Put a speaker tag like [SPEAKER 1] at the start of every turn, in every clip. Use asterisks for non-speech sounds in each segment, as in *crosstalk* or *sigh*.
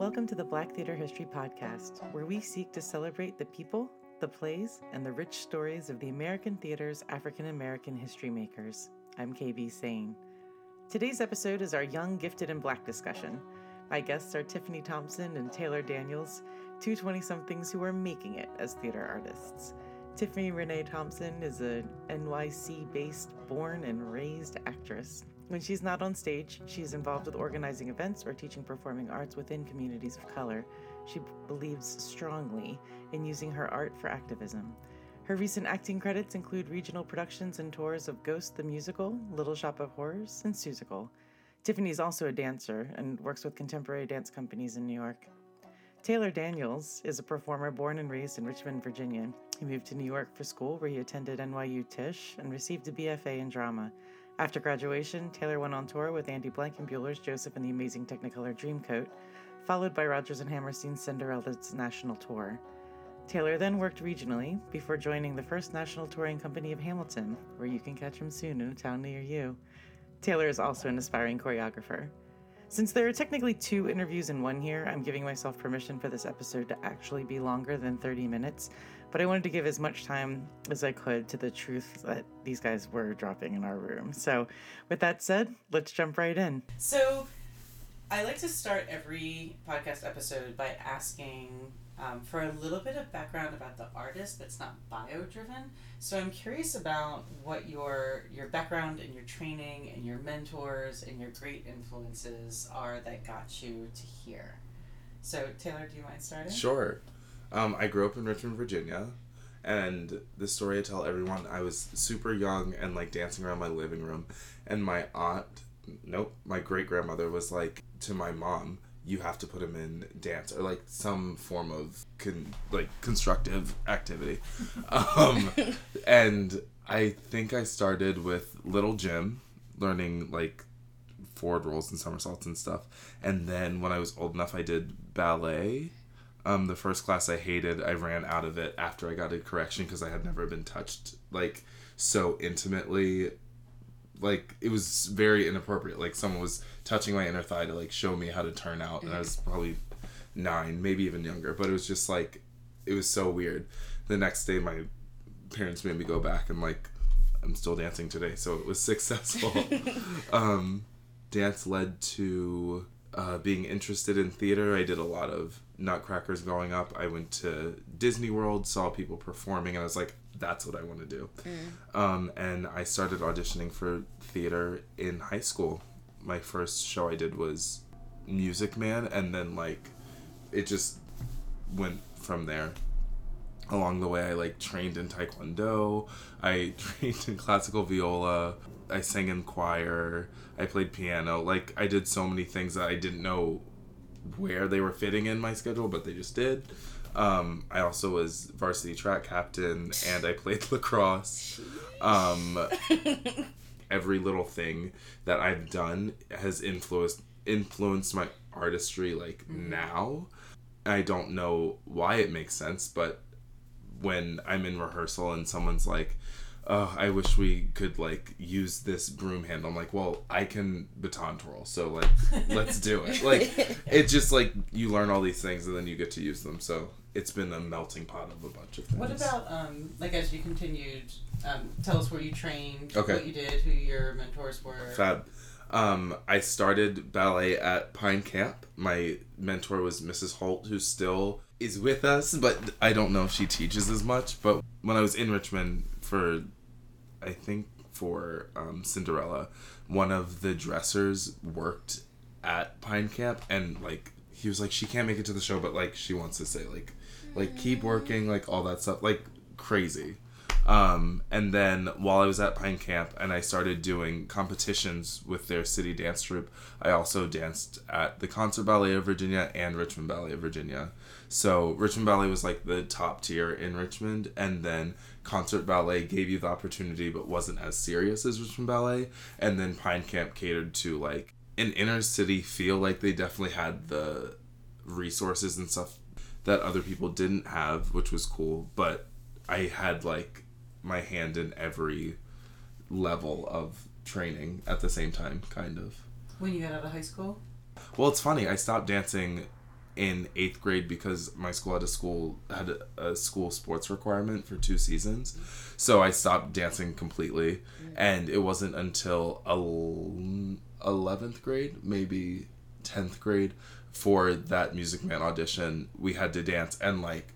[SPEAKER 1] Welcome to the Black Theater History Podcast, where we seek to celebrate the people, the plays, and the rich stories of the American theater's African American history makers. I'm KB Sane. Today's episode is our Young, Gifted, and Black discussion. My guests are Tiffany Thompson and Taylor Daniels, two 20 somethings who are making it as theater artists. Tiffany Renee Thompson is a NYC based, born and raised actress. When she's not on stage, she's involved with organizing events or teaching performing arts within communities of color. She believes strongly in using her art for activism. Her recent acting credits include regional productions and tours of Ghost the Musical, Little Shop of Horrors, and Seussical. Tiffany is also a dancer and works with contemporary dance companies in New York. Taylor Daniels is a performer born and raised in Richmond, Virginia. He moved to New York for school, where he attended NYU Tisch and received a BFA in drama. After graduation, Taylor went on tour with Andy Blankenbuehler's Joseph and the Amazing Technicolor Dreamcoat, followed by Rodgers and Hammerstein's Cinderella's national tour. Taylor then worked regionally before joining the first national touring company of Hamilton, where you can catch him soon in a town near you. Taylor is also an aspiring choreographer. Since there are technically two interviews in one here, I'm giving myself permission for this episode to actually be longer than 30 minutes, but I wanted to give as much time as I could to the truth that these guys were dropping in our room. So, with that said, let's jump right in. So, I like to start every podcast episode by asking um, for a little bit of background about the artist that's not bio driven. So I'm curious about what your your background and your training and your mentors and your great influences are that got you to here. So Taylor, do you mind starting?
[SPEAKER 2] Sure. Um, I grew up in Richmond, Virginia, and the story I tell everyone, I was super young and like dancing around my living room, and my aunt, nope, my great grandmother was like to my mom, you have to put him in dance or like some form of con- like constructive activity. *laughs* um, and I think I started with Little Gym, learning like forward rolls and somersaults and stuff. And then when I was old enough, I did ballet. Um, the first class I hated, I ran out of it after I got a correction because I had never been touched like so intimately. Like it was very inappropriate. Like someone was touching my inner thigh to like show me how to turn out, and I was probably nine, maybe even younger. But it was just like it was so weird. The next day, my parents made me go back, and like I'm still dancing today, so it was *laughs* successful. *laughs* um, dance led to uh, being interested in theater. I did a lot of nutcrackers growing up. I went to Disney World, saw people performing, and I was like, that's what I want to do. Mm. Um, and I started auditioning for theater in high school my first show I did was Music Man, and then like it just went from there. Along the way, I like trained in Taekwondo. I *laughs* trained in classical viola. I sang in choir. I played piano. Like I did so many things that I didn't know where they were fitting in my schedule, but they just did. Um, I also was varsity track captain and I played *laughs* lacrosse. Um, *laughs* every little thing that I've done has influenced influenced my artistry like mm-hmm. now. I don't know why it makes sense, but when I'm in rehearsal and someone's like, "Oh, I wish we could like use this broom handle," I'm like, "Well, I can baton twirl, so like, let's do it." *laughs* Like, it's just like you learn all these things and then you get to use them. So it's been a melting pot of a bunch of things.
[SPEAKER 1] What about um like as you continued um, tell us where you trained,
[SPEAKER 2] okay.
[SPEAKER 1] what you did, who your mentors were.
[SPEAKER 2] Fab. Um, I started ballet at Pine Camp. My mentor was Mrs. Holt, who still is with us, but I don't know if she teaches as much. But when I was in Richmond for, I think for um, Cinderella, one of the dressers worked at Pine Camp, and like he was like, she can't make it to the show, but like she wants to say like, like keep working, like all that stuff, like crazy. Um, and then while I was at Pine Camp and I started doing competitions with their city dance troupe, I also danced at the Concert Ballet of Virginia and Richmond Ballet of Virginia. So Richmond Ballet was like the top tier in Richmond, and then Concert Ballet gave you the opportunity but wasn't as serious as Richmond Ballet. And then Pine Camp catered to like an inner city feel, like they definitely had the resources and stuff that other people didn't have, which was cool. But I had like my hand in every level of training at the same time, kind of.
[SPEAKER 1] When you got out of high school?
[SPEAKER 2] Well, it's funny. I stopped dancing in eighth grade because my school had a school had a, a school sports requirement for two seasons, so I stopped dancing completely, mm. and it wasn't until eleventh grade, maybe tenth grade, for that Music Man audition we had to dance, and like,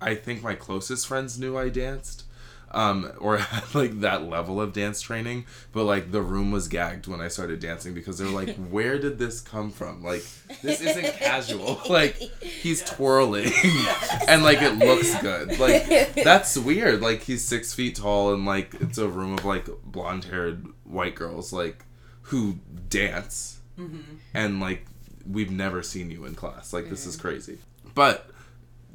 [SPEAKER 2] I think my closest friends knew I danced um, or *laughs* had like that level of dance training, but like the room was gagged when I started dancing because they're like, *laughs* "Where did this come from? Like, this isn't *laughs* casual. Like, he's twirling, and like it looks good. Like, that's weird. Like, he's six feet tall, and like it's a room of like blonde haired white girls, like who dance, mm-hmm. and like we've never seen you in class. Like, this is crazy, but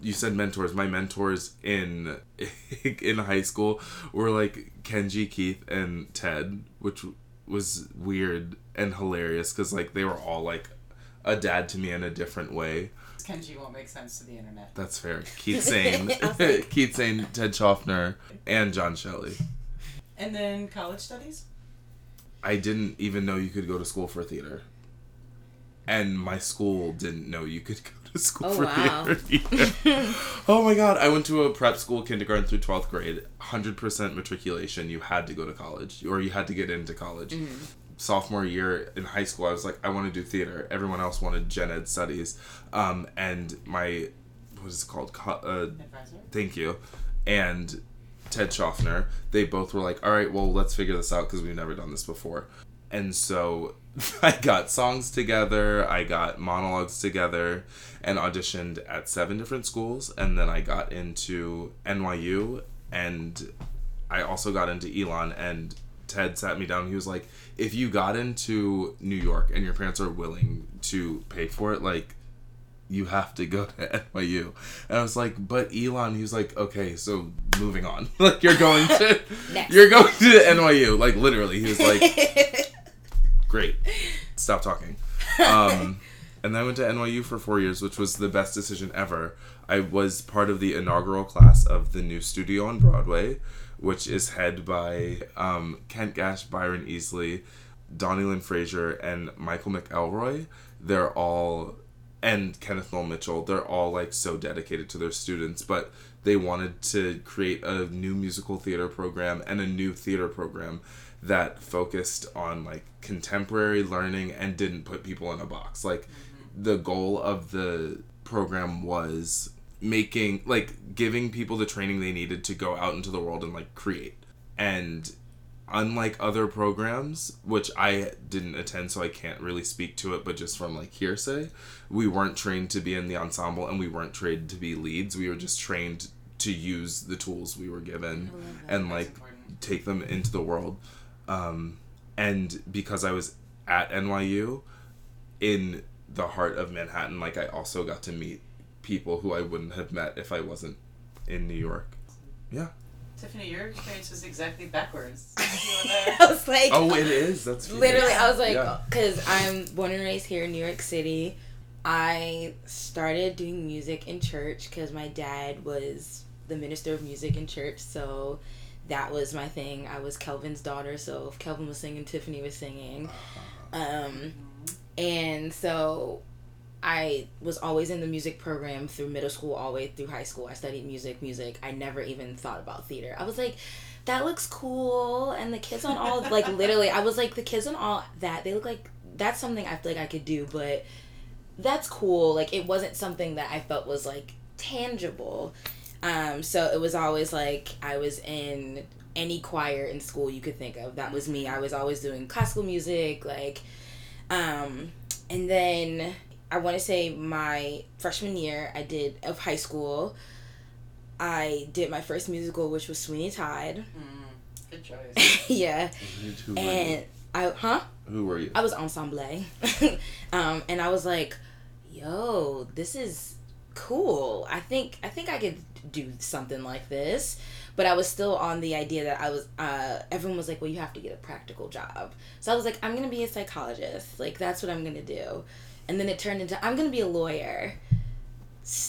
[SPEAKER 2] you said mentors. My mentors in *laughs* in high school were like Kenji, Keith, and Ted, which was weird and hilarious because like they were all like a dad to me in a different way.
[SPEAKER 1] Kenji won't make sense to the internet.
[SPEAKER 2] That's fair. Keith *laughs* Sane, *laughs* like... Keith Sane, Ted Schaffner, and John Shelley.
[SPEAKER 1] And then college studies.
[SPEAKER 2] I didn't even know you could go to school for theater, and my school didn't know you could go to school oh, for wow. theater. *laughs* oh my god, I went to a prep school, kindergarten through twelfth grade, hundred percent matriculation. You had to go to college, or you had to get into college. Mm-hmm. Sophomore year in high school, I was like, I want to do theater. Everyone else wanted gen ed studies, um, and my what is it called? Uh, thank you, and Ted Schaffner. They both were like, all right, well, let's figure this out because we've never done this before. And so *laughs* I got songs together, I got monologues together, and auditioned at seven different schools. And then I got into NYU, and I also got into Elon. And Ted sat me down. He was like, "If you got into New York and your parents are willing to pay for it, like." You have to go *laughs* to NYU, and I was like, "But Elon," he was like, "Okay, so moving on. *laughs* like you're going to, you're going to NYU. Like literally, he was like, great. Stop talking. Um, *laughs* and then I went to NYU for four years, which was the best decision ever. I was part of the inaugural class of the new studio on Broadway, which is head by um, Kent Gash, Byron Easley, Donnie Lynn Frazier, and Michael McElroy. They're all, and Kenneth Noel Mitchell, they're all like so dedicated to their students, but they wanted to create a new musical theater program and a new theater program that focused on like contemporary learning and didn't put people in a box. Like mm-hmm. the goal of the program was making like giving people the training they needed to go out into the world and like create. And unlike other programs, which I didn't attend so I can't really speak to it, but just from like hearsay, we weren't trained to be in the ensemble and we weren't trained to be leads. We were just trained to use the tools we were given and like important. take them into the world. Um, and because I was at NYU in the heart of Manhattan, like I also got to meet people who I wouldn't have met if I wasn't in New York. Yeah.
[SPEAKER 1] Tiffany, your experience was exactly backwards. *laughs*
[SPEAKER 3] I was like,
[SPEAKER 2] oh, it is. That's
[SPEAKER 3] literally. I was like, because yeah. I'm born and raised here in New York City. I started doing music in church because my dad was the minister of music in church. So that was my thing. I was Kelvin's daughter, so if Kelvin was singing, Tiffany was singing. Um, and so I was always in the music program through middle school, all the way through high school. I studied music, music. I never even thought about theater. I was like, that looks cool. And the kids on all, like, *laughs* literally, I was like, the kids on all that, they look like, that's something I feel like I could do, but that's cool. Like, it wasn't something that I felt was, like, tangible. Um, so it was always like I was in any choir in school you could think of. That was me. I was always doing classical music, like, um, and then I want to say my freshman year I did of high school. I did my first musical, which was Sweeney Todd.
[SPEAKER 1] Mm, good choice. *laughs*
[SPEAKER 3] yeah. and I, huh?
[SPEAKER 2] Who were you?
[SPEAKER 3] I was ensemble. *laughs* um, and I was like, yo, this is cool. I think I think I could do something like this. But I was still on the idea that I was, uh, everyone was like, well, you have to get a practical job. So I was like, I'm to be a psychologist. Like, that's what I'm to do. And then it turned into, I'm to be a lawyer.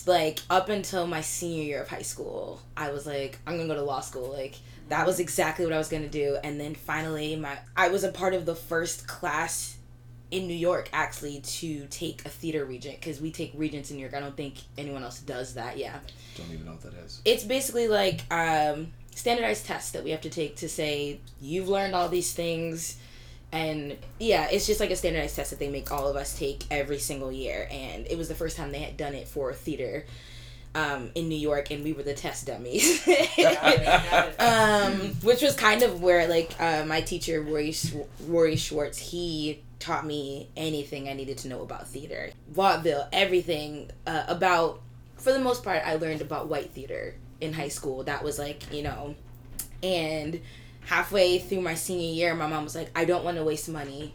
[SPEAKER 3] Like, up until my senior year of high school, I was like, I'm to go to law school. Like, that was exactly what I was to do. And then finally, my I was a part of the first class in New York actually to take a theater regent because we take regents in New York. I don't think anyone else does that. Yeah,
[SPEAKER 2] Don't even know what that is.
[SPEAKER 3] it's basically like um, standardized tests that we have to take to say you've learned all these things. And yeah, it's just like a standardized test that they make all of us take every single year. And it was the first time they had done it for theater um, in New York, and we were the test dummies. *laughs* um, which was kind of where like uh, my teacher Rory Sch- Rory Schwartz he taught me anything I needed to know about theater, vaudeville, everything uh, about. For the most part, I learned about white theater in high school. That was like you know, and halfway through my senior year, my mom was like, "I don't want to waste money."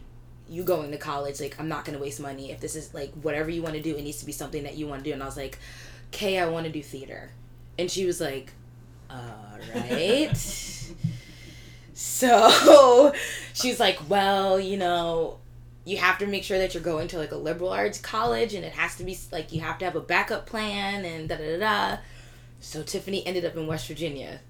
[SPEAKER 3] You going to college, like I'm not gonna waste money. If this is like whatever you want to do, it needs to be something that you want to do. And I was like, "Okay, I want to do theater," and she was like, all right. *laughs* so *laughs* she's like, well, you know, you have to make sure that you're going to like a liberal arts college and it has to be like you have to have a backup plan and da da da da. So Tiffany ended up in West Virginia,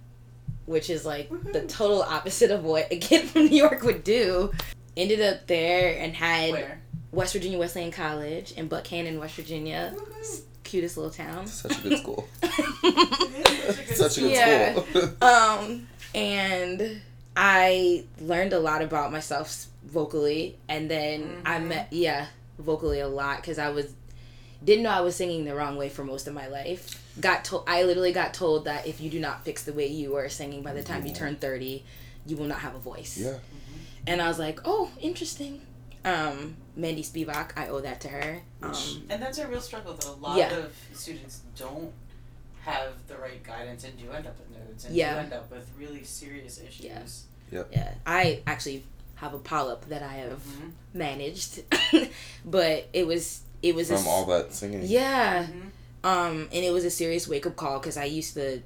[SPEAKER 3] which is like the total opposite of what a kid from New York would do. Ended up there and had
[SPEAKER 4] Where?
[SPEAKER 3] West Virginia Wesleyan College in Buckhannon, West Virginia. Cutest little town.
[SPEAKER 2] Such a good school. *laughs*
[SPEAKER 4] It's a good
[SPEAKER 2] Such a good
[SPEAKER 3] Yeah.
[SPEAKER 2] school.
[SPEAKER 3] um and i learned a lot about myself s- vocally and then i
[SPEAKER 4] Mhm.
[SPEAKER 3] met yeah vocally a lot because i was didn't know i was singing the wrong way for most of my life got told i literally got told that if you do not fix the way you are singing by the time you turn 30 you will not have a voice
[SPEAKER 2] yeah.
[SPEAKER 3] and i was like oh interesting um mandy spivak i owe that to her um
[SPEAKER 4] And that's a real struggle that a lot
[SPEAKER 3] Yeah.
[SPEAKER 4] of students don't have the right guidance and do end up with nodes and
[SPEAKER 3] Yeah.
[SPEAKER 4] do end up with really serious issues.
[SPEAKER 3] Yeah. yeah i actually have a polyp that i have
[SPEAKER 4] Mhm.
[SPEAKER 3] managed *laughs* but it was it was
[SPEAKER 2] From
[SPEAKER 3] s-
[SPEAKER 2] all that singing.
[SPEAKER 3] yeah
[SPEAKER 4] Mhm.
[SPEAKER 3] um and it was a serious wake-up call because i used to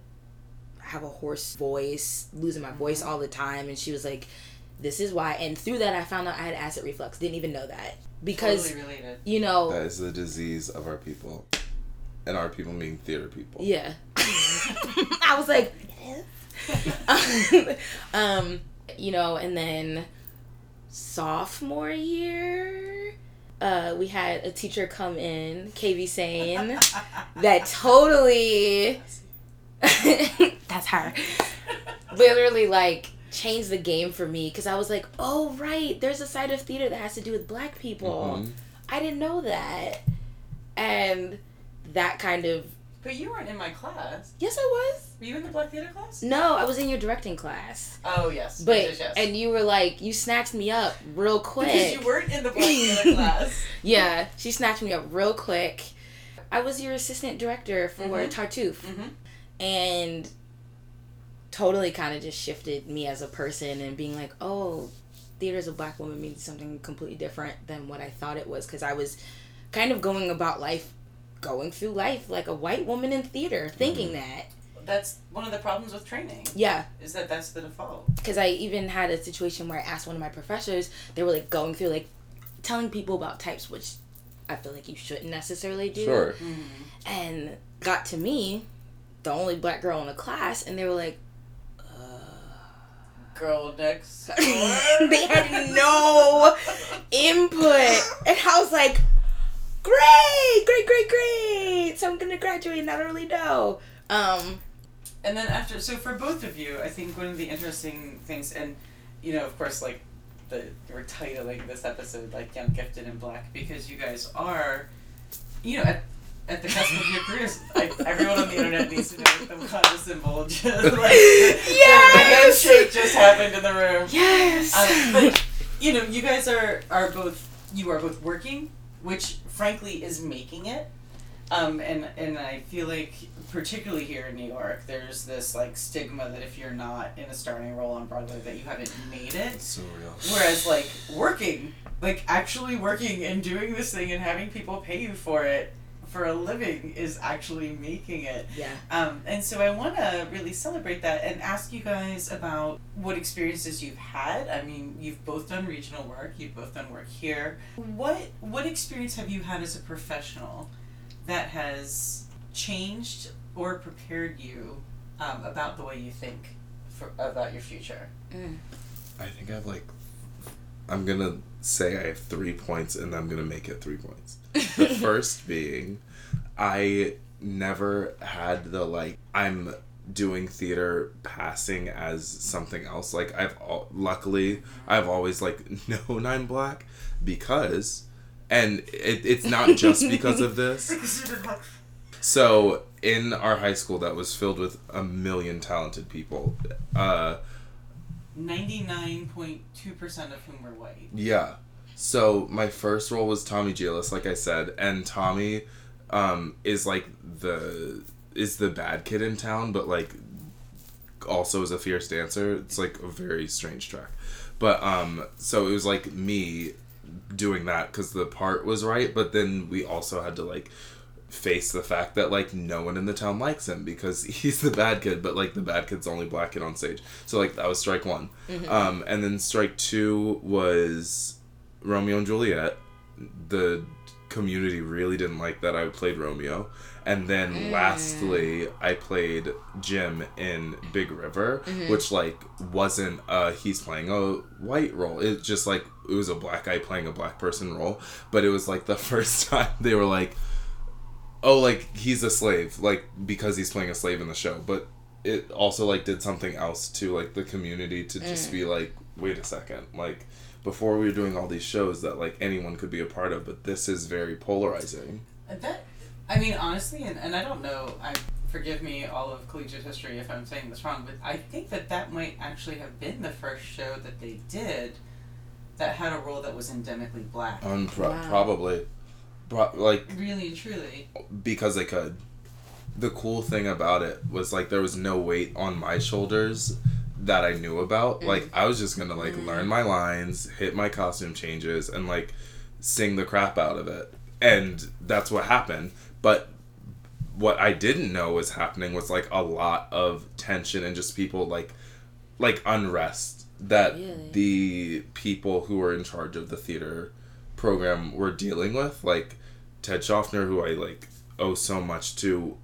[SPEAKER 3] have a hoarse voice losing my voice
[SPEAKER 4] Mm-hmm.
[SPEAKER 3] all the time and she was like this is why and through that i found out i had acid reflux didn't even know that because
[SPEAKER 4] totally
[SPEAKER 3] you know
[SPEAKER 2] That is the disease of our people. And our people mean theater people.
[SPEAKER 3] yeah *laughs* i was like *laughs* um you know and then sophomore year uh, we had a teacher come in, KB Sane, that *laughs* totally *laughs* that's her. Literally like changed the game for me because i was like oh right there's a side of theater that has to do with black people.
[SPEAKER 2] Mhm.
[SPEAKER 3] i didn't know that. And that kind of
[SPEAKER 4] But you weren't in my class.
[SPEAKER 3] yes i was
[SPEAKER 4] Were you in the Black Theater class?
[SPEAKER 3] no i was in your directing class
[SPEAKER 4] Oh yes.
[SPEAKER 3] but
[SPEAKER 4] yes, yes, yes.
[SPEAKER 3] and you were like you snatched me up real quick
[SPEAKER 4] because you weren't in the Black Theater *laughs* class.
[SPEAKER 3] yeah she snatched me up real quick i was your assistant director for
[SPEAKER 4] Mhm.
[SPEAKER 3] tartuffe
[SPEAKER 4] Mm-hmm.
[SPEAKER 3] and totally kind of just shifted me as a person and being like oh theater as a black woman means something completely different than what i thought it was because i was kind of going about life going through life like a white woman in theater thinking mm-hmm. that
[SPEAKER 4] That's one of the problems with training
[SPEAKER 3] yeah
[SPEAKER 4] is that that's the default.
[SPEAKER 3] because i even had a situation where i asked one of my professors they were like going through like telling people about types which i feel like you shouldn't necessarily do
[SPEAKER 2] Sure. Mm-hmm.
[SPEAKER 3] and got to me the only black girl in the class and they were like
[SPEAKER 4] Girl next. *laughs*
[SPEAKER 3] they had no *laughs* input. And I was like, great, great, great, great. So I'm gonna graduate and I don't really know. Um,
[SPEAKER 4] And then after, so for both of you, I think one of the interesting things, and you know, of course, like the we're titling this episode like "Young, Gifted, and Black" because you guys are, you know, at, at the cusp of your careers. Like everyone on the internet needs to know what the Wakanda symbol *laughs* just like *laughs* the- the
[SPEAKER 3] Yes!
[SPEAKER 4] handshake just happened in the room.
[SPEAKER 3] yes.
[SPEAKER 4] Um, but you know, you guys are are both you are both working, which frankly is making it. Um, and and I feel like particularly here in New York, there's this like stigma that if you're not in a starring role on Broadway, that you haven't made it.
[SPEAKER 2] It's so real.
[SPEAKER 4] Whereas like working, like actually working and doing this thing and having people pay you for it for a living is actually making it.
[SPEAKER 3] yeah.
[SPEAKER 4] Um, and so I want to really celebrate that and ask you guys about what experiences you've had. I mean, you've both done regional work. You've both done work here. What what experience have you had as a professional that has changed or prepared you um, about the way you think for about your future?
[SPEAKER 3] Mm.
[SPEAKER 2] I think I have like I'm gonna say I have three points, and I'm gonna make it three points. The first being, I never had the like I'm doing theater passing as something else. Like I've al- luckily I've always like *laughs* known I'm black because, and it, it's not just because of this. *laughs* So in our high school that was filled with a million talented people, uh,
[SPEAKER 4] 99.2% of whom were white.
[SPEAKER 2] Yeah. So my first role was Tommy Djilas, like I said, and Tommy um, is like the is the bad kid in town, but like also is a fierce dancer. It's like a very strange track. But um, so it was like me doing that because the part was right, but then we also had to like face the fact that like no one in the town likes him because *laughs* he's the bad kid but like the bad kid's the only black kid on stage so like that was strike one um and then strike two was romeo and juliet the community really didn't like that i played romeo. And then lastly i played jim in big river which like wasn't uh he's playing a white role. It just like it was a black guy playing a black person role. But it was like the *laughs* first time they were like oh like he's a slave like because he's playing a slave in the show. But it also like did something else to like the community to just be like wait a second like before we were doing all these shows that like anyone could be a part of but this is very polarizing
[SPEAKER 4] That, I mean, honestly, and, and I don't know, I forgive me all of collegiate history if I'm saying this wrong, but I think that that might actually have been the first show that they did that had a role that was endemically black.
[SPEAKER 2] um, pro-
[SPEAKER 3] Wow.
[SPEAKER 2] probably Pro- like
[SPEAKER 4] really and truly.
[SPEAKER 2] because they could the cool thing about it was like there was no weight on my shoulders that I knew about. Mm-hmm. Like I was just gonna like learn my lines, hit my costume changes, and like sing the crap out of it. And that's what happened. But what I didn't know was happening was like a lot of tension and just people like like unrest that
[SPEAKER 3] Really?
[SPEAKER 2] the people who were in charge of the theater program were dealing with. Like Ted Schaffner, who I like owe so much to,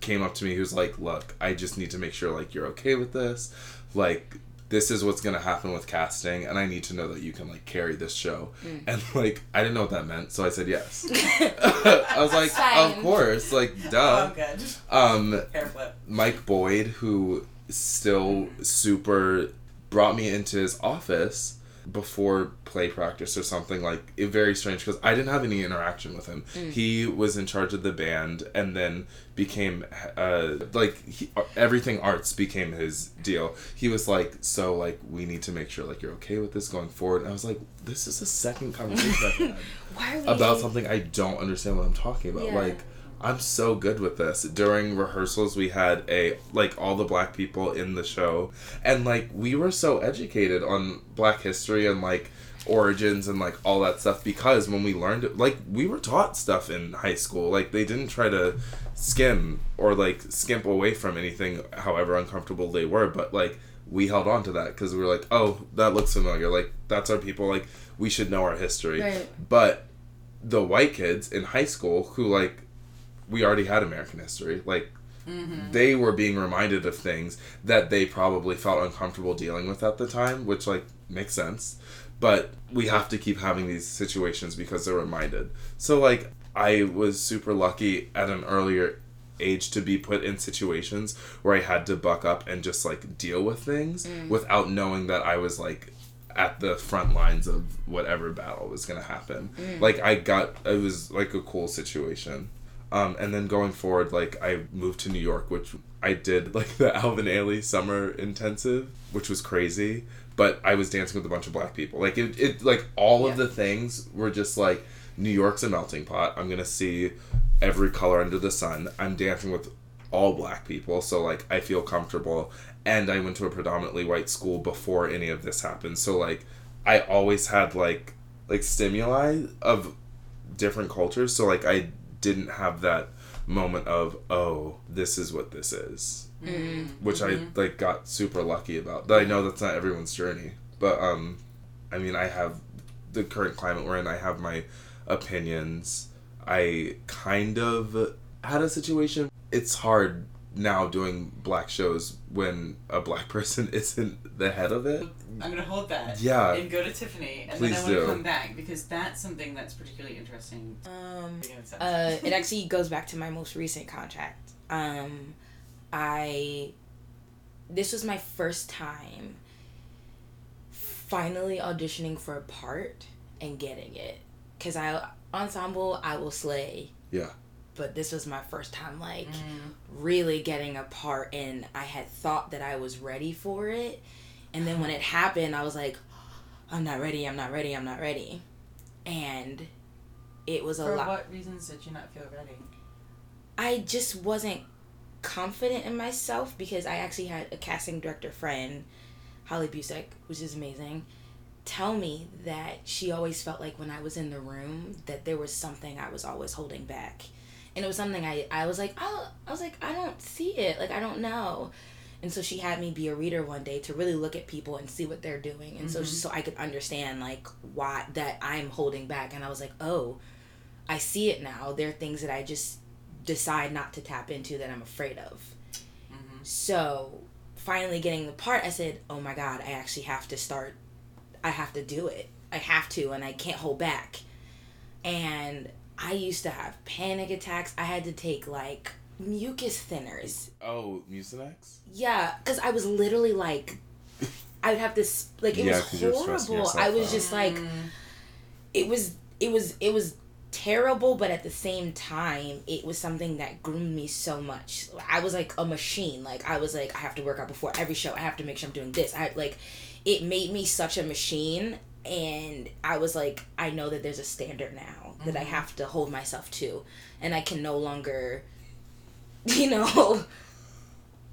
[SPEAKER 2] came up to me. He was like, "Look, I just need to make sure like you're okay with this. Like this is what's gonna happen with casting, and I need to know that you can like carry this show." And like I didn't know what that meant, so I said yes. *laughs* *laughs* I was like,
[SPEAKER 3] Fine.
[SPEAKER 2] "Of course, like duh."
[SPEAKER 4] oh, good.
[SPEAKER 2] Um,
[SPEAKER 4] Hair flip.
[SPEAKER 2] Mike Boyd, who still super brought me into his office before play practice or something like it very strange because I didn't have any interaction with him. He was in charge of the band and then became uh like he, everything arts became his deal. He was like so like we need to make sure like you're okay with this going forward. And I was like this is the second conversation I've had *laughs*
[SPEAKER 3] Why are we
[SPEAKER 2] about something I don't understand what I'm talking about.
[SPEAKER 3] Yeah.
[SPEAKER 2] Like I'm so good with this. During rehearsals we had a like all the black people in the show. And like we were so educated on black history and like origins and like all that stuff because when we learned it like we were taught stuff in high school. Like they didn't try to skim or like skimp away from anything however uncomfortable they were. But like we held on to that because we were like oh that looks familiar. Like that's our people. Like we should know our history.
[SPEAKER 3] Right.
[SPEAKER 2] but the white kids in high school who like we already had American history, like mm-hmm. they were being reminded of things that they probably felt uncomfortable dealing with at the time, which like makes sense. But we have to keep having these situations because they're reminded. So like I was super lucky at an earlier age to be put in situations where I had to buck up and just like deal with things mm. without knowing that I was like at the front lines of whatever battle was gonna happen. Mm. Like I got it was like a cool situation. Um, and then going forward, like I moved to New York, which I did *laughs* like the Alvin Ailey summer intensive, which was crazy. But I was dancing with a bunch of black people. Like it, it like all of the things were just like New York's a melting pot. I'm gonna see every color under the sun. I'm dancing with all black people, so like I feel comfortable. And I went to a predominantly white school before any of this happened, so like I always had like like stimuli of different cultures. So like I didn't have that moment of oh this is what this is, which I like got super lucky about. That I know that's not everyone's journey, but um, I mean I have the current climate we're in. I have my opinions. I kind of had a situation. It's hard now doing black shows when a black *laughs* person isn't the head of it.
[SPEAKER 4] I'm gonna hold that.
[SPEAKER 2] Yeah.
[SPEAKER 4] And go to Tiffany, and
[SPEAKER 2] Please
[SPEAKER 4] then I want to come back because that's something that's particularly interesting.
[SPEAKER 3] Um,
[SPEAKER 4] Beginning of the
[SPEAKER 3] uh, it actually goes back to my most recent contract. Um, I this was my first time finally auditioning for a part and getting it because I ensemble I will slay.
[SPEAKER 2] Yeah.
[SPEAKER 3] But this was my first time like
[SPEAKER 4] Mm.
[SPEAKER 3] really getting a part and I had thought that I was ready for it. And then when it happened, I was like, I'm not ready, I'm not ready, I'm not ready. And it was a
[SPEAKER 4] For
[SPEAKER 3] lot.
[SPEAKER 4] what reasons did you not feel ready?
[SPEAKER 3] I just wasn't confident in myself because I actually had a casting director friend, Holly Busick, which is amazing, tell me that she always felt like when I was in the room that there was something I was always holding back. And it was something I, I was like, oh, I was like, I don't see it. Like, I don't know. And so she had me be a reader one day to really look at people and see what they're doing. And so,
[SPEAKER 4] Mhm.
[SPEAKER 3] so I could understand, like, why that I'm holding back. And I was like, oh, I see it now. There are things that I just decide not to tap into that I'm afraid of.
[SPEAKER 4] Mm-hmm.
[SPEAKER 3] So finally getting the part, I said, "Oh my god, I actually have to start. I have to do it. I have to, and I can't hold back." And I used to have panic attacks. I had to take like mucus thinners.
[SPEAKER 2] Oh, Mucinex?
[SPEAKER 3] Yeah, because I was literally like, I would have this like it
[SPEAKER 2] Yeah,
[SPEAKER 3] was horrible. I was
[SPEAKER 2] out.
[SPEAKER 3] just like, it was it was it was terrible but at the same time it was something that groomed me so much i was like a machine like i was like i have to work out before every show i have to make sure i'm doing this i like it made me such a machine and i was like i know that there's a standard now that i
[SPEAKER 4] Mhm.
[SPEAKER 3] have to hold myself to and i can no longer *laughs* you know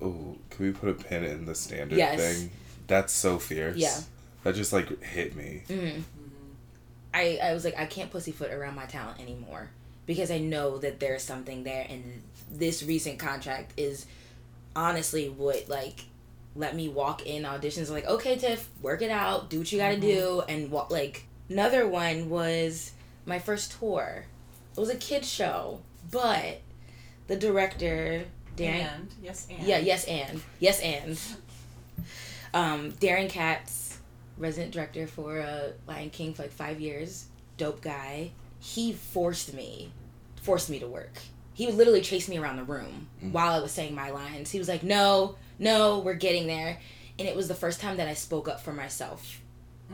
[SPEAKER 2] Oh, can we put a pin in the standard
[SPEAKER 3] Yes.
[SPEAKER 2] thing? That's so fierce.
[SPEAKER 3] Yeah.
[SPEAKER 2] That just like hit me.
[SPEAKER 3] mm. I, I was like i can't pussyfoot around my talent anymore because i know that there's something there and this recent contract is honestly what like let me walk in auditions. Like okay tiff work it out. Do what you gotta do. And what like another one was my first tour. It was a kids show but the director darren
[SPEAKER 4] And? Yes, and.
[SPEAKER 3] Yeah, yes, and. Yes, and. Um, Darren Katz, resident director for uh, Lion King for like five years, dope guy. He forced me, forced me to work. He would literally chase me around the room
[SPEAKER 2] Mm.
[SPEAKER 3] while I was saying my lines. He was like, "No, no, we're getting there," and it was the first time that I spoke up for myself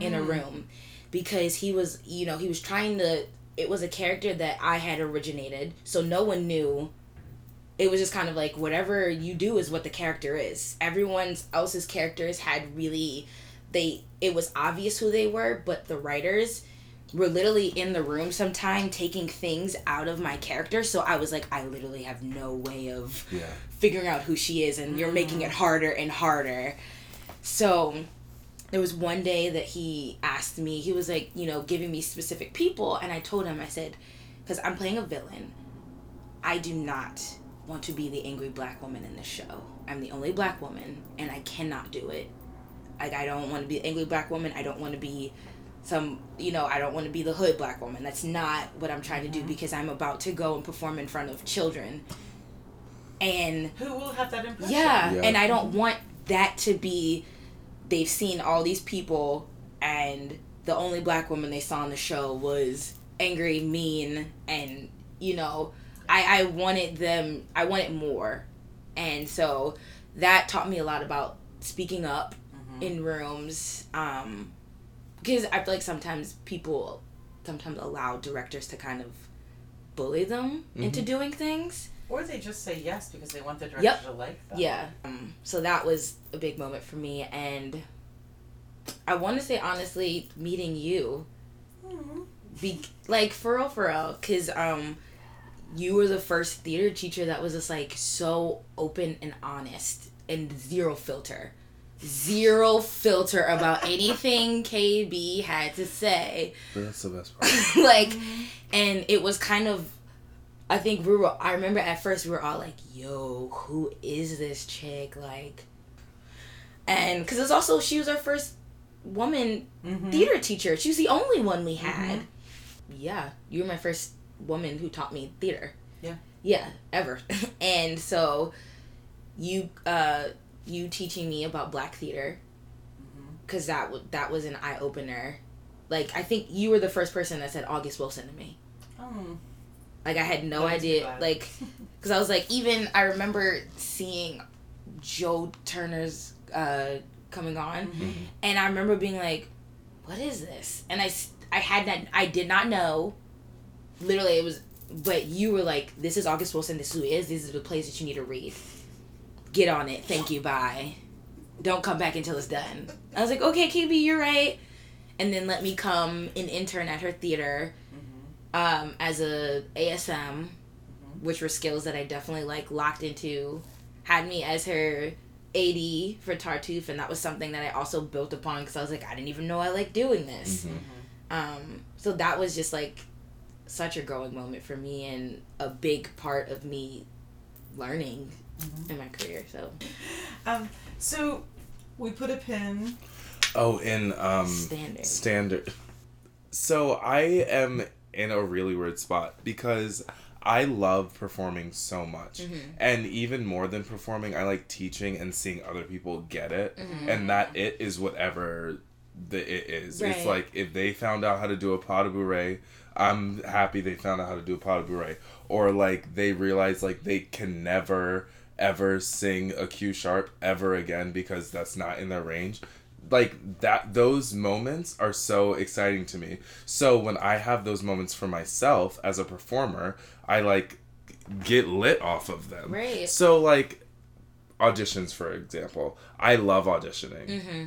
[SPEAKER 3] in a
[SPEAKER 4] Mm.
[SPEAKER 3] room because he was, you know, he was trying to. It was a character that I had originated, so no one knew it was just kind of like whatever you do is what the character is. Everyone else's characters had really they it was obvious who they were, but the writers were literally in the room sometime taking things out of my character. So I was like, I literally have no way of
[SPEAKER 2] Yeah.
[SPEAKER 3] figuring out who she is and you're making it mm. harder and harder. So there was one day that he asked me, he was like, you know, giving me specific people and I told him I said cuz I'm playing a villain. I do not want to be the angry black woman in this show. I'm the only black woman and I cannot do it. Like I don't want to be an angry black woman. I don't want to be some, you know, I don't want to be the hood black woman. That's not what I'm trying to do because I'm about to go and perform in front of children. And
[SPEAKER 4] Who will have that impression?
[SPEAKER 3] yeah,
[SPEAKER 2] Yeah.
[SPEAKER 3] and I don't want that to be they've seen all these people and the only black woman they saw on the show was angry, mean, and you know, I I wanted them I wanted more. And so that taught me a lot about speaking up
[SPEAKER 4] Mhm.
[SPEAKER 3] in rooms um because I feel like sometimes people sometimes allow directors to kind of bully them into doing things.
[SPEAKER 4] Or they just say yes because they want the director
[SPEAKER 3] Yep.
[SPEAKER 4] to like them.
[SPEAKER 3] Yeah. Um, so that was a big moment for me, and I want to say honestly, meeting you,
[SPEAKER 4] Mhm.
[SPEAKER 3] be like for real, for real, because um, you were the first theater teacher that was just like so open and honest and zero filter, zero filter about anything KB had to say.
[SPEAKER 2] That's the best part. *laughs*
[SPEAKER 3] like and it was kind of i think we were i remember at first we were all like yo who is this chick like and because it's also she was our first woman
[SPEAKER 4] Mhm.
[SPEAKER 3] theater teacher she was the only one we had yeah you were my first woman who taught me theater
[SPEAKER 4] Yeah.
[SPEAKER 3] yeah ever *laughs* and so you uh you teaching me about black theater because that w- that was an eye opener. Like I think you were the first person that said August Wilson to me.
[SPEAKER 4] Oh.
[SPEAKER 3] Like I had no
[SPEAKER 4] That
[SPEAKER 3] idea. Like because I was like even I remember seeing Joe Turner's uh coming on,
[SPEAKER 4] Mm-hmm.
[SPEAKER 3] and I remember being like, "What is this?" And I I had not I did not know. Literally, it was. But you were like, "This is August Wilson. This is who he is. These are the plays that you need to read. Get on it. Thank you. Bye. Don't come back until it's done." I was like, "Okay, KB, you're right." And then let me come an intern at her theater um, as a ASM, which were skills that I definitely like locked into. Had me as her AD for Tartuffe, and that was something that I also built upon because I was like, I didn't even know I like doing this. Um, so that was just like such a growing moment for me and a big part of me learning in my career. So
[SPEAKER 4] Um, so we put a pin.
[SPEAKER 2] Oh, in um
[SPEAKER 3] Standard.
[SPEAKER 2] Standard. So I am in a really weird spot because I love performing so much. And even more than performing, I like teaching and seeing other people get it. And that it is whatever the it is. It's like if they found out how to do a pas de bourrée, I'm happy they found out how to do a pas de bourrée. Or like they realize like they can never ever sing a Q sharp ever again because that's not in their range like that those moments are so exciting to me so when i have those moments for myself as a performer i like get lit off of them
[SPEAKER 3] Right.
[SPEAKER 2] so like auditions for example i love auditioning
[SPEAKER 3] Mm-hmm.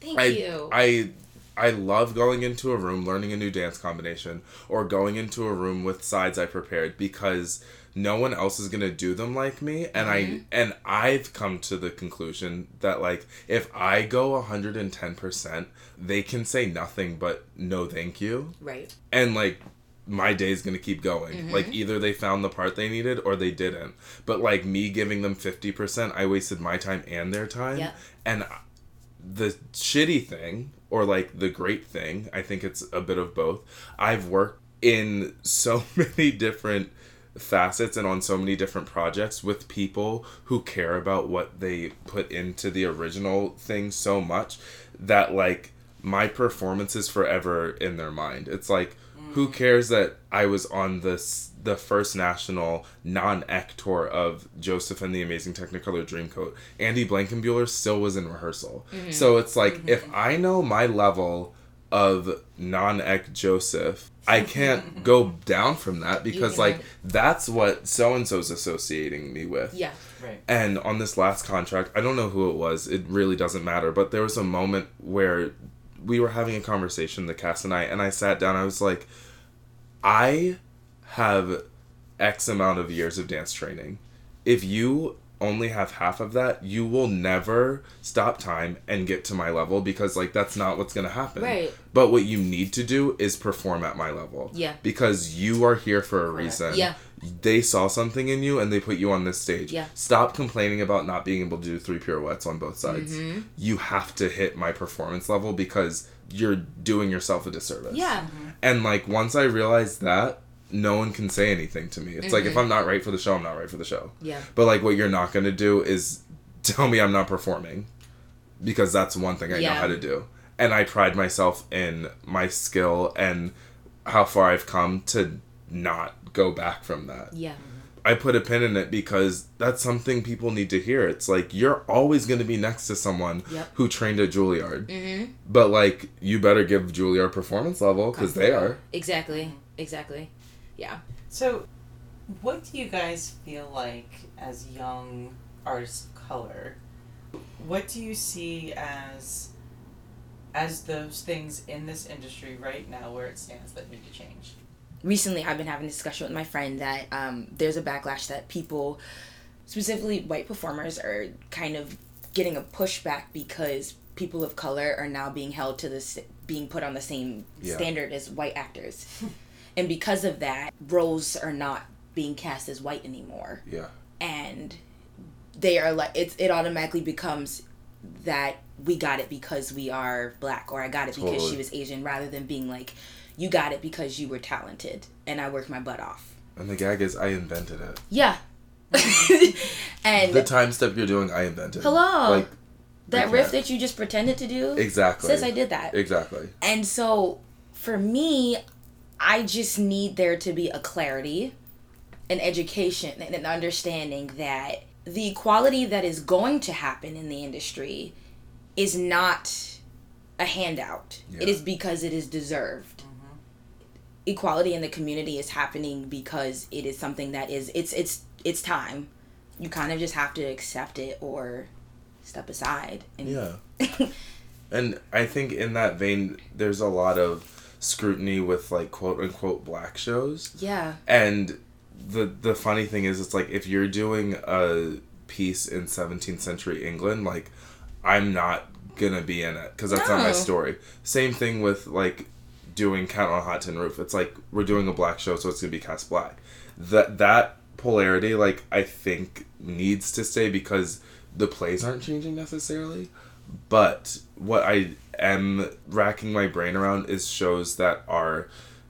[SPEAKER 3] thank
[SPEAKER 2] I,
[SPEAKER 3] you.
[SPEAKER 2] I I love going into a room, learning a new dance combination, or going into a room with sides I prepared because no one else is gonna do them like me. And
[SPEAKER 3] Mm-hmm.
[SPEAKER 2] I and I've come to the conclusion that like if I go hundred and ten percent, they can say nothing but no thank you.
[SPEAKER 3] right.
[SPEAKER 2] And like my day's gonna keep going.
[SPEAKER 3] Mm-hmm.
[SPEAKER 2] Like either they found the part they needed or they didn't. But like me giving them fifty percent, I wasted my time and their time.
[SPEAKER 3] Yep.
[SPEAKER 2] And the shitty thing or like the great thing i think it's a bit of both i've worked in *laughs* so many different facets and on so many different projects with people who care about what they put into the original thing so much that like my performance is forever in their mind. It's like who mm. cares that i was on this the first national non-ec tour of joseph and the amazing technicolor dreamcoat? Andy blankenbuehler still was in rehearsal. Mm-hmm. So it's like if mm-hmm. i know my level of non-ec joseph i *laughs* can't go down from that because like that's what so and so's associating me with
[SPEAKER 3] Yeah.
[SPEAKER 4] Right.
[SPEAKER 2] and on this last contract, I don't know who it was. It really doesn't matter. But there was a moment where we were having a conversation, the cast and I, and I sat down. I was like, I have X amount of years of dance training. If you only have half of that, you will never stop time and get to my level because like that's not what's gonna happen.
[SPEAKER 3] Right.
[SPEAKER 2] But what you need to do is perform at my level.
[SPEAKER 3] Yeah.
[SPEAKER 2] Because you are here for a reason.
[SPEAKER 3] Yeah.
[SPEAKER 2] They saw something in you and they put you on this stage.
[SPEAKER 3] Yeah.
[SPEAKER 2] Stop complaining about not being able to do three pirouettes on both sides.
[SPEAKER 3] Mm-hmm.
[SPEAKER 2] You have to hit my performance level because you're doing yourself a disservice.
[SPEAKER 3] Yeah.
[SPEAKER 2] And like once I realized that, no one can say anything to me. It's like
[SPEAKER 3] Mm-hmm.
[SPEAKER 2] if I'm not right for the show, I'm not right for the show.
[SPEAKER 3] Yeah.
[SPEAKER 2] But like what you're not gonna do is tell me I'm not performing. Because that's one thing I know how to do. And I pride myself in my skill and how far I've come to not go back from that.
[SPEAKER 3] Yeah.
[SPEAKER 2] I put a pin in it because that's something people need to hear. It's like you're always going to be next to someone
[SPEAKER 3] Yep.
[SPEAKER 2] who trained at Juilliard.
[SPEAKER 3] Mm-hmm.
[SPEAKER 2] But like you better give Juilliard performance level because they are.
[SPEAKER 3] Exactly. Exactly. Yeah.
[SPEAKER 4] So, what do you guys feel like as young artists of color? What do you see as as those things in this industry right now where it stands that need to change?
[SPEAKER 3] recently I've been having a discussion with my friend that um, there's a backlash that people, specifically white performers, are kind of getting a pushback because people of color are now being held to this being put on the same
[SPEAKER 2] Yeah.
[SPEAKER 3] standard as white actors, *laughs* and because of that, roles are not being cast as white anymore,
[SPEAKER 2] Yeah.
[SPEAKER 3] and they are like it's it automatically becomes that we got it because we are black or I got it because she was Asian rather than being like you got it because you were talented and I worked my butt off.
[SPEAKER 2] And the gag is I invented it.
[SPEAKER 3] Yeah. *laughs* and
[SPEAKER 2] the time step you're doing, I invented.
[SPEAKER 3] hello,
[SPEAKER 2] Like
[SPEAKER 3] that riff that you just pretended to do,
[SPEAKER 2] exactly.
[SPEAKER 3] says I did that.
[SPEAKER 2] Exactly.
[SPEAKER 3] And so for me, I just need there to be a clarity, an education, and an understanding that the equality that is going to happen in the industry is not a handout. It
[SPEAKER 2] Yeah.
[SPEAKER 3] is because it is deserved. Mm-hmm. Equality in the community is happening because it is something that is it's it's it's time. You kind of just have to accept it or step aside. And
[SPEAKER 2] Yeah. *laughs* and I think in that vein, there's a lot of scrutiny with like quote unquote black shows.
[SPEAKER 3] yeah.
[SPEAKER 2] And the the funny thing is, it's like if you're doing a piece in 17th century England, like I'm not gonna be in it because that's not my story. Same thing with like doing Cat on a Hot Tin Roof. It's like we're doing a black show, so it's gonna be cast black. That that polarity, like I think, needs to stay because the plays aren't changing necessarily. But what I am racking my brain around is shows that are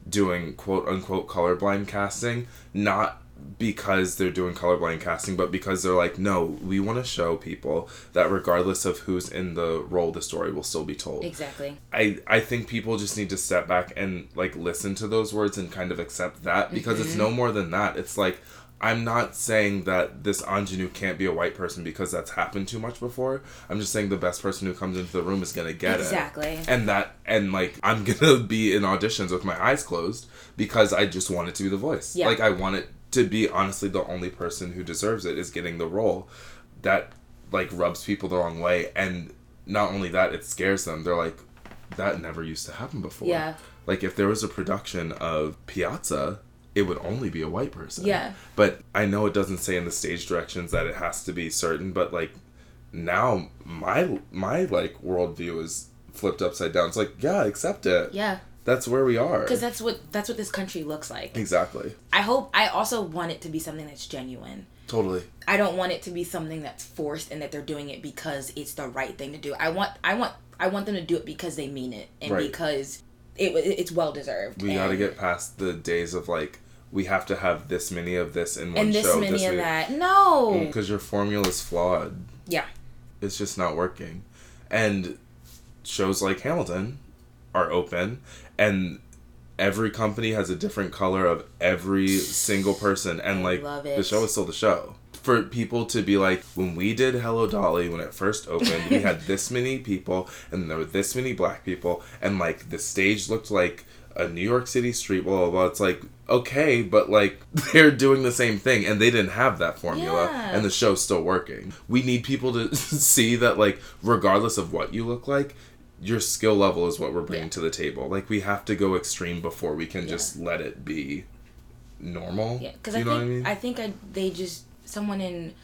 [SPEAKER 2] doing quote unquote colorblind casting, not because they're doing colorblind casting, but because they're like, no, we want to show people that regardless of who's in the role, the story will still be told.
[SPEAKER 3] Exactly.
[SPEAKER 2] I I think people just need to step back and like listen to those words and kind of accept that because it's mm-hmm. no more than that. It's like I'm not saying that this ingenue can't be a white person because that's happened too much before. I'm just saying the best person who comes into the room is gonna get it.
[SPEAKER 3] Exactly.
[SPEAKER 2] And that and like I'm *laughs* gonna be in auditions with my eyes closed because I just want it to be the voice.
[SPEAKER 3] Yeah.
[SPEAKER 2] Like I want it to be honestly the only person who deserves it is getting the role. That like rubs people the wrong way and not only that, it scares them. They're like, that never used to happen before.
[SPEAKER 3] Yeah.
[SPEAKER 2] Like if there was a production of Piazza, it would only be a white person.
[SPEAKER 3] Yeah.
[SPEAKER 2] But I know it doesn't say in the stage directions that it has to be certain, but like now my my like worldview is flipped upside down. It's like, yeah, accept it.
[SPEAKER 3] Yeah.
[SPEAKER 2] That's where we are.
[SPEAKER 3] Because that's what that's what this country looks like.
[SPEAKER 2] exactly.
[SPEAKER 3] I hope I also want it to be something that's genuine.
[SPEAKER 2] Totally.
[SPEAKER 3] I don't want it to be something that's forced and that they're doing it because it's the right thing to do. I want I want I want them to do it because they mean it and
[SPEAKER 2] Right.
[SPEAKER 3] because it it's well deserved.
[SPEAKER 2] We got to get past the days of like we have to have this many of this in one
[SPEAKER 3] and this
[SPEAKER 2] show.
[SPEAKER 3] many of that. No.
[SPEAKER 2] Mm, because your formula is flawed.
[SPEAKER 3] Yeah.
[SPEAKER 2] It's just not working. And shows like Hamilton are open and every company has a different color of every single person and
[SPEAKER 3] I
[SPEAKER 2] like the show is still the show. For people to be like, when we did Hello Dolly when it first opened, we had this *laughs* many people and there were this many black people and like the stage looked like a New York City street, blah blah blah. It's like, okay, but like *laughs* they're doing the same thing and they didn't have that formula
[SPEAKER 3] Yeah.
[SPEAKER 2] and the show's still working. We need people to *laughs* see that like regardless of what you look like, your skill level is what we're bringing
[SPEAKER 3] Yeah.
[SPEAKER 2] to the table. Like we have to go extreme before we can just let it be normal.
[SPEAKER 3] Yeah, because
[SPEAKER 2] you
[SPEAKER 3] I
[SPEAKER 2] know
[SPEAKER 3] think
[SPEAKER 2] I mean?
[SPEAKER 3] I think I they just someone in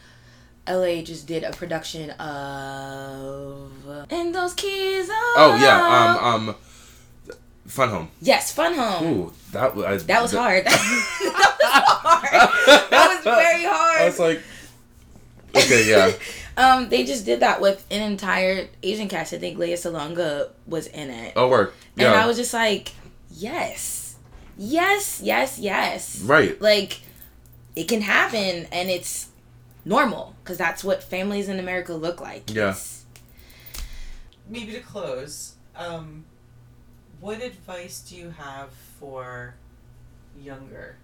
[SPEAKER 3] L.A. just did a production of and those kids.
[SPEAKER 2] oh yeah, um um Fun Home.
[SPEAKER 3] yes, Fun Home.
[SPEAKER 2] Ooh, that was I,
[SPEAKER 3] That was hard. *laughs* that *laughs* was hard. That was very hard.
[SPEAKER 2] I was like Okay, yeah. *laughs*
[SPEAKER 3] um, they just did that with an entire Asian cast. I think Lea Salonga was in it,
[SPEAKER 2] Oh work. Yeah.
[SPEAKER 3] and I was just like, yes, yes, yes, yes.
[SPEAKER 2] right.
[SPEAKER 3] Like, it can happen, and it's normal because that's what families in America look like.
[SPEAKER 2] Yeah.
[SPEAKER 4] Maybe to close, um, what advice do you have for younger?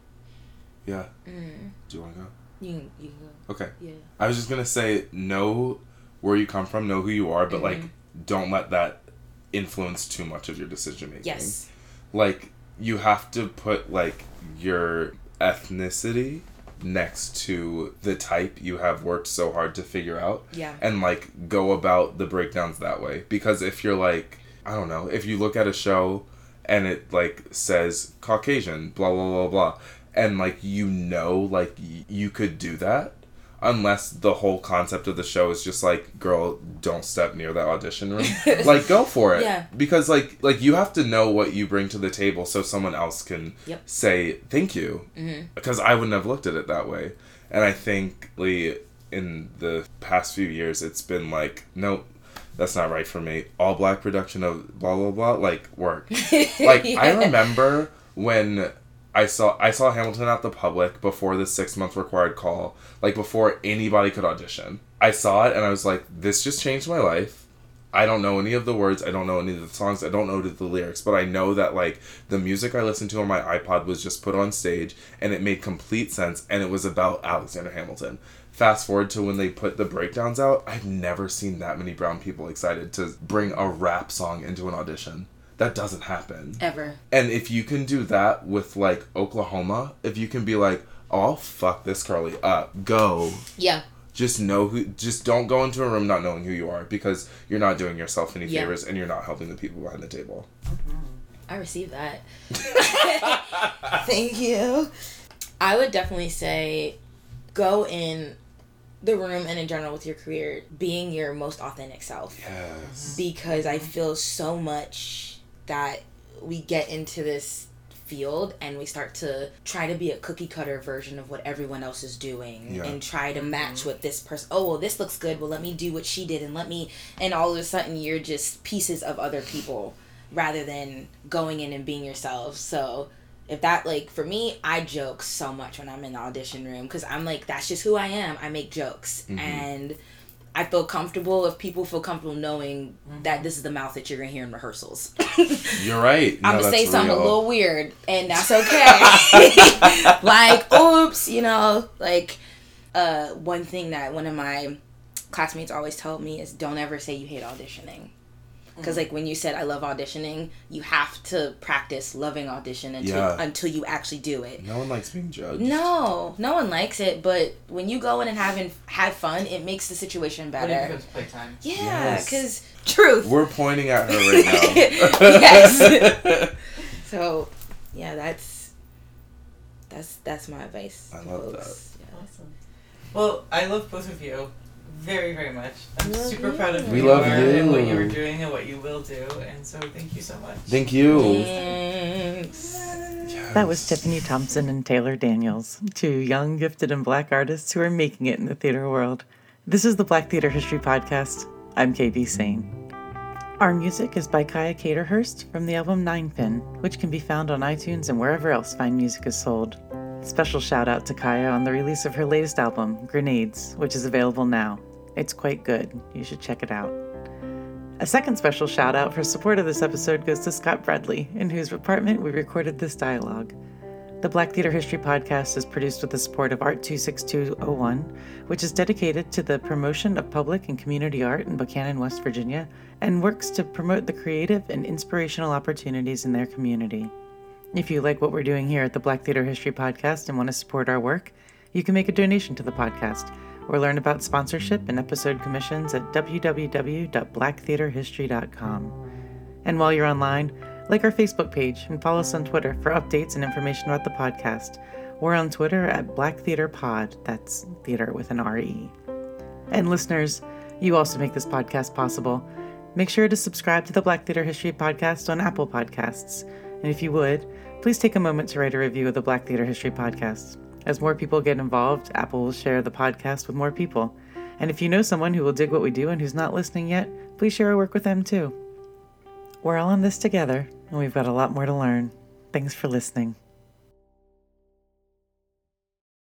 [SPEAKER 2] Yeah.
[SPEAKER 3] mm,
[SPEAKER 2] Do you wanna go?
[SPEAKER 3] you can, you can go.
[SPEAKER 2] Okay.
[SPEAKER 3] Yeah.
[SPEAKER 2] I was just gonna say know where you come from, know who you are, but like
[SPEAKER 3] Mhm.
[SPEAKER 2] don't let that influence too much of your decision making.
[SPEAKER 3] Yes.
[SPEAKER 2] Like you have to put like your ethnicity next to the type you have worked so hard to figure out
[SPEAKER 3] Yeah.
[SPEAKER 2] and like go about the breakdowns that way because if you're like i don't know if you look at a show and it like says caucasian blah blah blah blah and like you know like y- you could do that unless the whole concept of the show is just like girl don't step near that audition room *laughs* like go for it
[SPEAKER 3] Yeah.
[SPEAKER 2] because like like you have to know what you bring to the table so someone else can
[SPEAKER 3] Yep.
[SPEAKER 2] say thank you
[SPEAKER 3] Mhm.
[SPEAKER 2] because I wouldn't have looked at it that way. And I think Lee, in the past few years, it's been like, nope, that's not right for me. All black production of blah blah blah, like work. *laughs* Like I remember when I saw I saw Hamilton at the public before the six month required call, like before anybody could audition. I saw it and I was like, this just changed my life. I don't know any of the words. I don't know any of the songs. I don't know the lyrics, but I know that like the music I listened to on my iPod was just put on stage and it made complete sense and it was about Alexander Hamilton. Fast forward to when they put the breakdowns out, I've never seen that many brown people excited to bring a rap song into an audition. That doesn't happen.
[SPEAKER 3] Ever.
[SPEAKER 2] And if you can do that with like Oklahoma, if you can be like, oh, I'll fuck this Curly up, go.
[SPEAKER 3] Yeah.
[SPEAKER 2] Just know who. Just don't go into a room not knowing who you are because you're not doing yourself any
[SPEAKER 3] Yeah.
[SPEAKER 2] favors and you're not helping the people behind the table.
[SPEAKER 3] I received that. *laughs* Thank you. I would definitely say go in the room and in general with your career being your most authentic self
[SPEAKER 2] Yes.
[SPEAKER 3] because I feel so much that we get into this field and we start to try to be a cookie cutter version of what everyone else is doing
[SPEAKER 2] Yeah.
[SPEAKER 3] and try to match mm-hmm. what this person oh well this looks good. Well let me do what she did and let me and all of a sudden you're just pieces of other people rather than going in and being yourself. So if that like for me i joke so much when i'm in the audition room because i'm like that's just who i am. I make jokes mm-hmm. and i feel comfortable if people feel comfortable knowing that this is the mouth that you're gonna hear in rehearsals. *laughs*
[SPEAKER 2] You're right. No,
[SPEAKER 3] i'm gonna say something a little weird and that's *laughs* okay. *laughs* Like oops you know like uh one thing that one of my classmates always told me is don't ever say you hate auditioning because like when you said I love auditioning, you have to practice loving audition until
[SPEAKER 2] Yeah.
[SPEAKER 3] until you actually do it.
[SPEAKER 2] No one likes being judged.
[SPEAKER 3] No, no one likes it, but when you go in and having have fun, it makes the situation
[SPEAKER 4] When it
[SPEAKER 3] better.
[SPEAKER 4] becomes playtime.
[SPEAKER 3] Yeah,
[SPEAKER 2] Yes.
[SPEAKER 3] because truth.
[SPEAKER 2] We're pointing at her right now. *laughs*
[SPEAKER 3] Yes. *laughs* So, yeah, that's that's that's my advice.
[SPEAKER 2] I
[SPEAKER 3] to
[SPEAKER 2] love
[SPEAKER 3] folks. Yeah.
[SPEAKER 4] Awesome. Well, I love both of you very, very much. I'm
[SPEAKER 3] Love
[SPEAKER 4] super
[SPEAKER 3] you.
[SPEAKER 4] proud of who
[SPEAKER 2] We
[SPEAKER 4] you
[SPEAKER 2] love
[SPEAKER 4] are and what you
[SPEAKER 2] you.
[SPEAKER 4] were doing and what you will do, and so thank you so much.
[SPEAKER 2] Thank you.
[SPEAKER 3] Thanks.
[SPEAKER 1] That was Tiffany Thompson and Taylor Daniels, two young, gifted, and black artists who are making it in the theater world. This is the Black Theater History Podcast. I'm KB Sane. Our music is by Kaya Caterhurst from the album Nine Pin, which can be found on iTunes and wherever else fine music is sold. Special shout out to Kaya on the release of her latest album, Grenades, which is available now. It's quite good. You should check it out. A second special shout out for support of this episode goes to Scott Bradley, in whose apartment we recorded this dialogue. The Black Theater History Podcast is produced with the support of Art 26201, which is dedicated to the promotion of public and community art in Buckhannon, West Virginia, and works to promote the creative and inspirational opportunities in their community. If you like what we're doing here at the Black Theater History Podcast and want to support our work, you can make a donation to the podcast or learn about sponsorship and episode commissions at www.blacktheaterhistory.com. And while you're online, like our Facebook page and follow us on Twitter for updates and information about the podcast. We're on Twitter at Black Theater Pod. That's theater with an R-E. And listeners, you also make this podcast possible. Make sure to subscribe to the Black Theater History Podcast on Apple Podcasts. And if you would, please take a moment to write a review of the Black Theater History Podcast. As more people get involved, Apple will share the podcast with more people. And if you know someone who will dig what we do and who's not listening yet, please share our work with them too. We're all in this together, and we've got a lot more to learn. Thanks for listening.